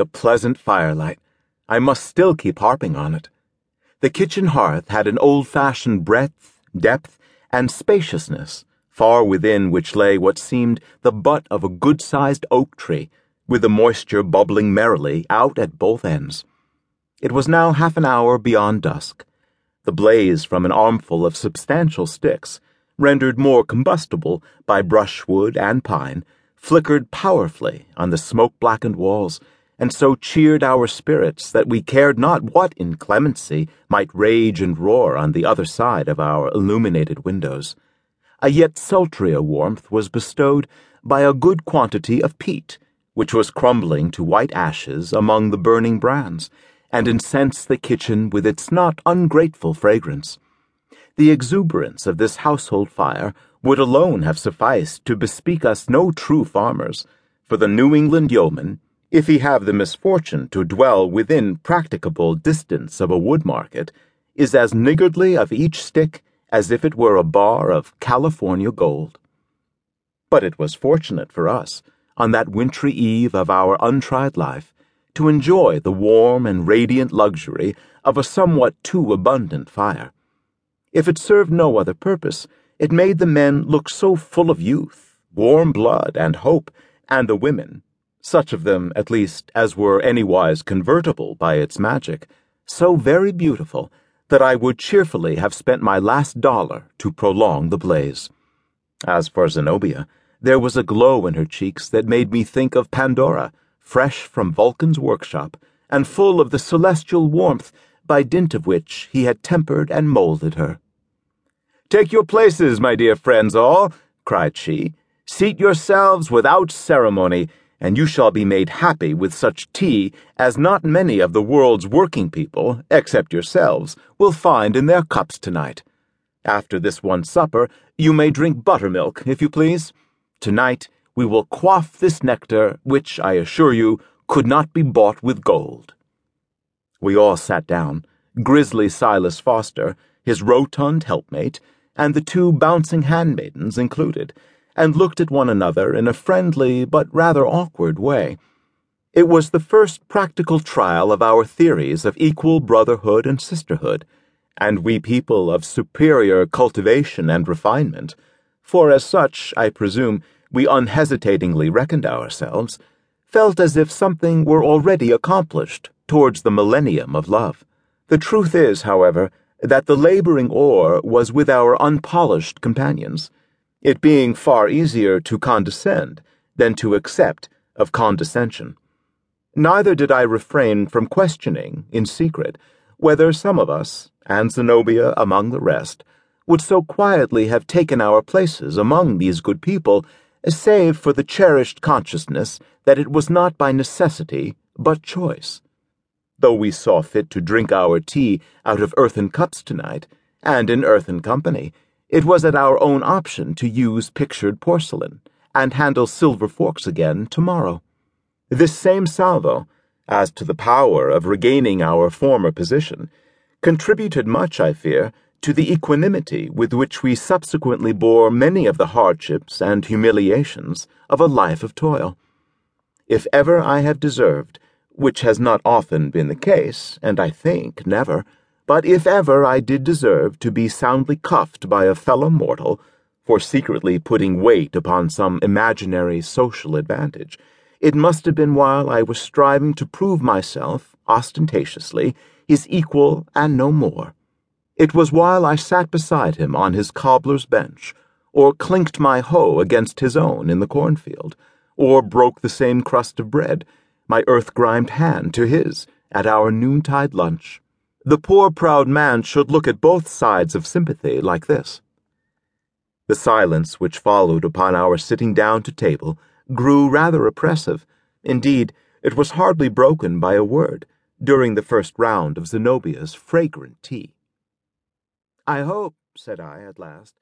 The pleasant firelight. I must still keep harping on it. The kitchen hearth had an old fashioned breadth, depth, and spaciousness, far within which lay what seemed the butt of a good sized oak tree, with the moisture bubbling merrily out at both ends. It was now half an hour beyond dusk. The blaze from an armful of substantial sticks, rendered more combustible by brushwood and pine, flickered powerfully on the smoke blackened walls, and so cheered our spirits that we cared not what inclemency might rage and roar on the other side of our illuminated windows. A yet sultrier warmth was bestowed by a good quantity of peat, which was crumbling to white ashes among the burning brands, and incensed the kitchen with its not ungrateful fragrance. The exuberance of this household fire would alone have sufficed to bespeak us no true farmers, for the New England yeoman, if he have the misfortune to dwell within practicable distance of a wood market, is as niggardly of each stick as if it were a bar of California gold. But it was fortunate for us, on that wintry eve of our untried life, to enjoy the warm and radiant luxury of a somewhat too abundant fire. If it served no other purpose, it made the men look so full of youth, warm blood, and hope, and the women, such of them, at least, as were anywise convertible by its magic, so very beautiful that I would cheerfully have spent my last dollar to prolong the blaze. As for Zenobia, there was a glow in her cheeks that made me think of Pandora, fresh from Vulcan's workshop, and full of the celestial warmth by dint of which he had tempered and moulded her. Take your places, my dear friends all, cried she. Seat yourselves without ceremony, and you shall be made happy with such tea as not many of the world's working people, except yourselves, will find in their cups tonight. After this one supper, you may drink buttermilk, if you please. Tonight, we will quaff this nectar, which, I assure you, could not be bought with gold. We all sat down, Grizzly Silas Foster, his rotund helpmate, and the two bouncing handmaidens included, and looked at one another in a friendly but rather awkward way. It was the first practical trial of our theories of equal brotherhood and sisterhood, and we people of superior cultivation and refinement, for as such, I presume, we unhesitatingly reckoned ourselves, felt as if something were already accomplished towards the millennium of love. The truth is, however, that the laboring oar was with our unpolished companions, it being far easier to condescend than to accept of condescension. Neither did I refrain from questioning, in secret, whether some of us, and Zenobia among the rest, would so quietly have taken our places among these good people, save for the cherished consciousness that it was not by necessity, but choice though we saw fit to drink our tea out of earthen cups tonight, and in earthen company, it was at our own option to use pictured porcelain and handle silver forks again tomorrow. This same salvo, as to the power of regaining our former position, contributed much, I fear, to the equanimity with which we subsequently bore many of the hardships and humiliations of a life of toil. If ever I have deserved which has not often been the case, and I think never, but if ever I did deserve to be soundly cuffed by a fellow mortal for secretly putting weight upon some imaginary social advantage, it must have been while I was striving to prove myself, ostentatiously, his equal and no more. It was while I sat beside him on his cobbler's bench, or clinked my hoe against his own in the cornfield, or broke the same crust of bread my earth grimed hand to his at our noontide lunch. The poor proud man should look at both sides of sympathy like this. The silence which followed upon our sitting down to table grew rather oppressive. Indeed, it was hardly broken by a word during the first round of Zenobia's fragrant tea. I hope, said I at last,